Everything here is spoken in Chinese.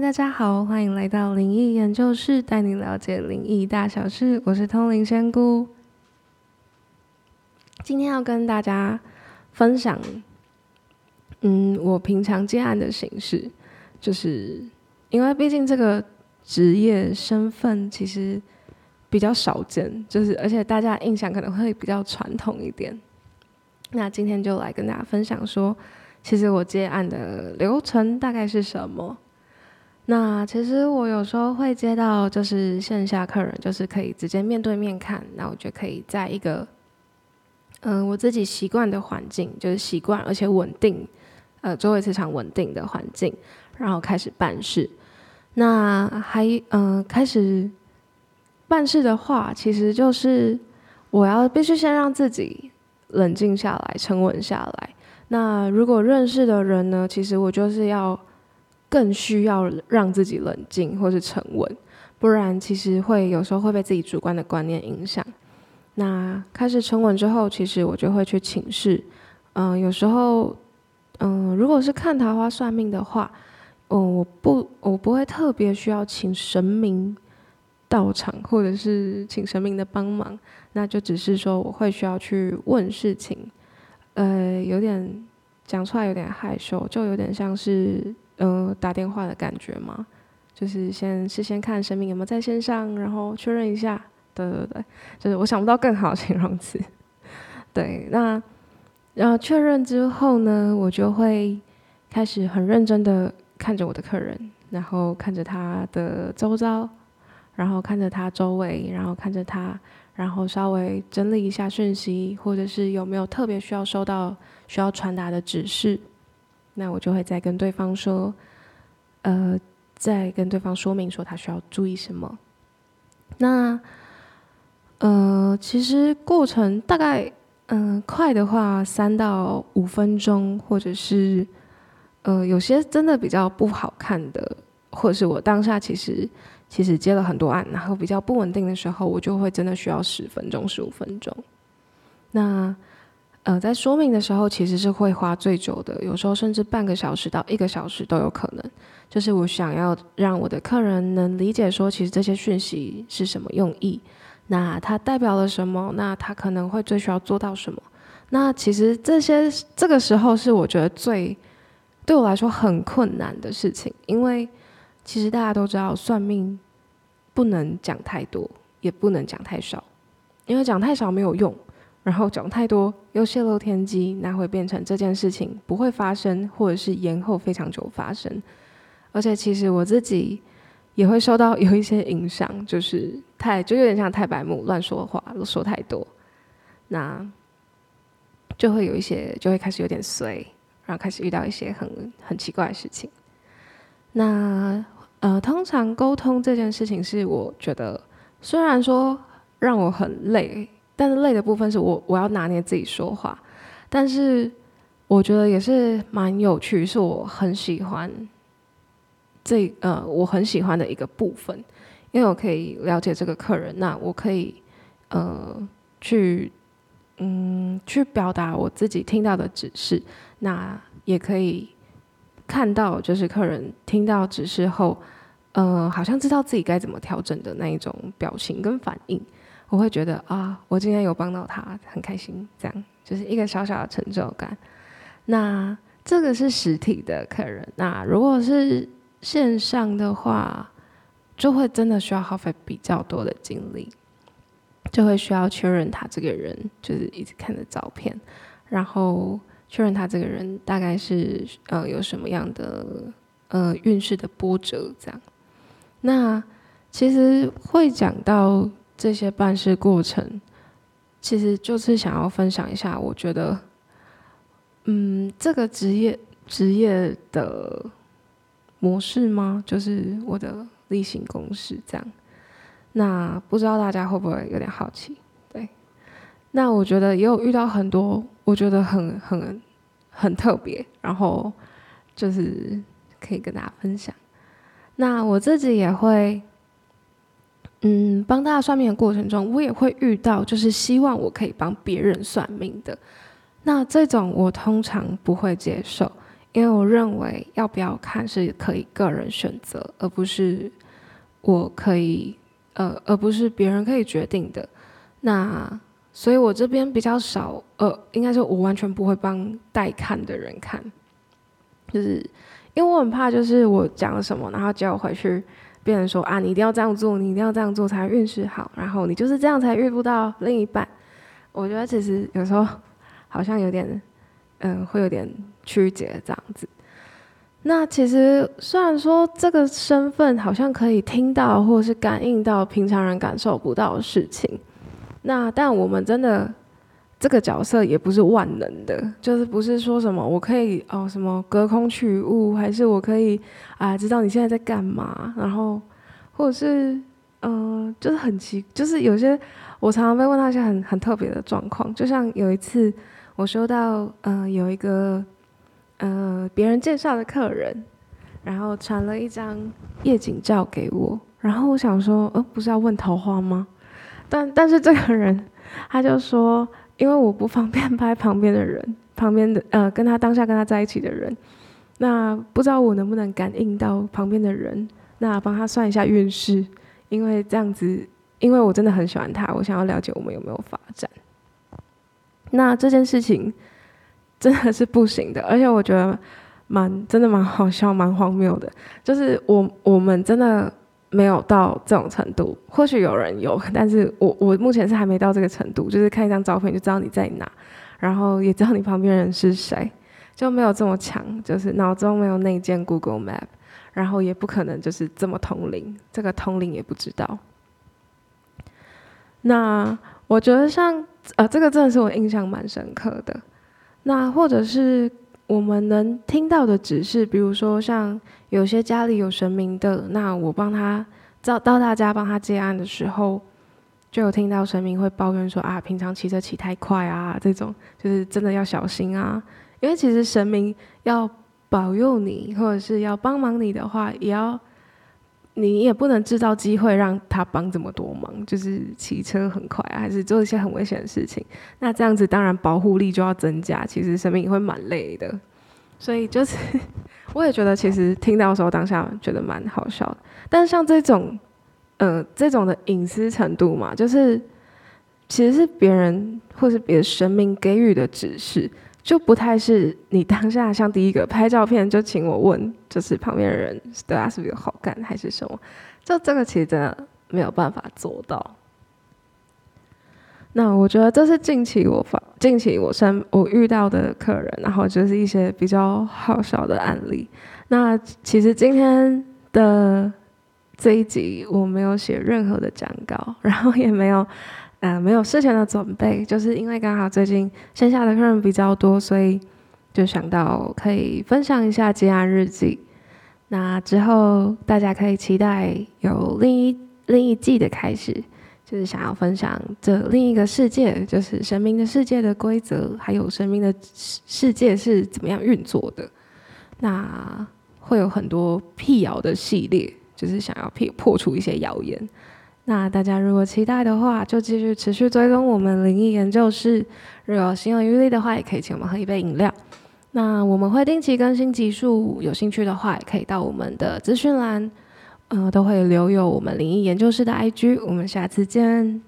大家好，欢迎来到灵异研究室，带你了解灵异大小事。我是通灵仙姑，今天要跟大家分享，嗯，我平常接案的形式，就是因为毕竟这个职业身份其实比较少见，就是而且大家印象可能会比较传统一点。那今天就来跟大家分享说，其实我接案的流程大概是什么。那其实我有时候会接到就是线下客人，就是可以直接面对面看，那我就可以在一个，嗯，我自己习惯的环境，就是习惯而且稳定，呃，周围磁场稳定的环境，然后开始办事。那还嗯，开始办事的话，其实就是我要必须先让自己冷静下来，沉稳下来。那如果认识的人呢，其实我就是要。更需要让自己冷静或是沉稳，不然其实会有时候会被自己主观的观念影响。那开始沉稳之后，其实我就会去请示。嗯，有时候，嗯，如果是看桃花算命的话，嗯，我不，我不会特别需要请神明到场，或者是请神明的帮忙，那就只是说我会需要去问事情。呃，有点讲出来有点害羞，就有点像是。嗯，打电话的感觉吗？就是先事先看神明有没有在线上，然后确认一下。对对对，就是我想不到更好的形容词。对，那然后确认之后呢，我就会开始很认真的看着我的客人，然后看着他的周遭，然后看着他周围，然后看着他，然后稍微整理一下讯息，或者是有没有特别需要收到需要传达的指示。那我就会再跟对方说，呃，再跟对方说明说他需要注意什么。那，呃，其实过程大概，嗯，快的话三到五分钟，或者是，呃，有些真的比较不好看的，或者是我当下其实其实接了很多案，然后比较不稳定的时候，我就会真的需要十分钟、十五分钟。那。呃，在说明的时候，其实是会花最久的，有时候甚至半个小时到一个小时都有可能。就是我想要让我的客人能理解说，其实这些讯息是什么用意，那它代表了什么，那他可能会最需要做到什么。那其实这些这个时候是我觉得最对我来说很困难的事情，因为其实大家都知道，算命不能讲太多，也不能讲太少，因为讲太少没有用。然后讲太多又泄露天机，那会变成这件事情不会发生，或者是延后非常久发生。而且其实我自己也会受到有一些影响，就是太就有点像太白目，乱说话，说太多，那就会有一些就会开始有点衰，然后开始遇到一些很很奇怪的事情。那呃，通常沟通这件事情是我觉得虽然说让我很累。但是累的部分是我我要拿捏自己说话，但是我觉得也是蛮有趣，是我很喜欢这呃我很喜欢的一个部分，因为我可以了解这个客人，那我可以呃去嗯去表达我自己听到的指示，那也可以看到就是客人听到指示后，呃好像知道自己该怎么调整的那一种表情跟反应。我会觉得啊，我今天有帮到他，很开心。这样就是一个小小的成就感。那这个是实体的客人，那如果是线上的话，就会真的需要耗费比较多的精力，就会需要确认他这个人，就是一直看着照片，然后确认他这个人大概是呃有什么样的呃运势的波折这样。那其实会讲到。这些办事过程，其实就是想要分享一下，我觉得，嗯，这个职业职业的模式吗？就是我的例行公事这样。那不知道大家会不会有点好奇？对，那我觉得也有遇到很多，我觉得很很很特别，然后就是可以跟大家分享。那我自己也会。嗯，帮大家算命的过程中，我也会遇到，就是希望我可以帮别人算命的。那这种我通常不会接受，因为我认为要不要看是可以个人选择，而不是我可以呃，而不是别人可以决定的。那所以我这边比较少，呃，应该说我完全不会帮待看的人看，就是因为我很怕，就是我讲了什么，然后结果回去。别人说啊，你一定要这样做，你一定要这样做才运势好，然后你就是这样才遇不到另一半。我觉得其实有时候 好像有点，嗯，会有点曲解这样子。那其实虽然说这个身份好像可以听到或是感应到平常人感受不到的事情，那但我们真的。这个角色也不是万能的，就是不是说什么我可以哦什么隔空取物，还是我可以啊知道你现在在干嘛，然后或者是嗯就是很奇，就是有些我常常被问到一些很很特别的状况，就像有一次我收到嗯有一个呃别人介绍的客人，然后传了一张夜景照给我，然后我想说呃不是要问桃花吗？但但是这个人 他就说。因为我不方便 拍旁边的人，旁边的呃跟他当下跟他在一起的人，那不知道我能不能感应到旁边的人，那帮他算一下运势，因为这样子，因为我真的很喜欢他，我想要了解我们有没有发展。那这件事情真的是不行的，而且我觉得蛮真的蛮好笑，蛮荒谬的，就是我我们真的。没有到这种程度，或许有人有，但是我我目前是还没到这个程度，就是看一张照片就知道你在哪，然后也知道你旁边人是谁，就没有这么强，就是脑中没有内建 Google Map，然后也不可能就是这么通灵，这个通灵也不知道。那我觉得像呃这个真的是我印象蛮深刻的，那或者是。我们能听到的指示，比如说像有些家里有神明的，那我帮他到到大家帮他接案的时候，就有听到神明会抱怨说啊，平常骑车骑太快啊，这种就是真的要小心啊，因为其实神明要保佑你或者是要帮忙你的话，也要。你也不能制造机会让他帮这么多忙，就是骑车很快啊，还是做一些很危险的事情。那这样子当然保护力就要增加，其实生命也会蛮累的。所以就是，我也觉得其实听到的时候当下觉得蛮好笑的。但是像这种，呃，这种的隐私程度嘛，就是其实是别人或是别的神明给予的指示。就不太是你当下像第一个拍照片就请我问，就是旁边的人对他是不是有好感还是什么？就这个其实真的没有办法做到。那我觉得这是近期我发近期我身我遇到的客人，然后就是一些比较好笑的案例。那其实今天的这一集我没有写任何的讲稿，然后也没有。呃，没有事前的准备，就是因为刚好最近线下的客人比较多，所以就想到可以分享一下接案日记。那之后大家可以期待有另一另一季的开始，就是想要分享这另一个世界，就是神明的世界的规则，还有神明的世界是怎么样运作的。那会有很多辟谣的系列，就是想要辟破除一些谣言。那大家如果期待的话，就继续持续追踪我们灵异研究室。如果心有余力的话，也可以请我们喝一杯饮料。那我们会定期更新集数，有兴趣的话，也可以到我们的资讯栏，呃，都会留有我们灵异研究室的 IG。我们下次见。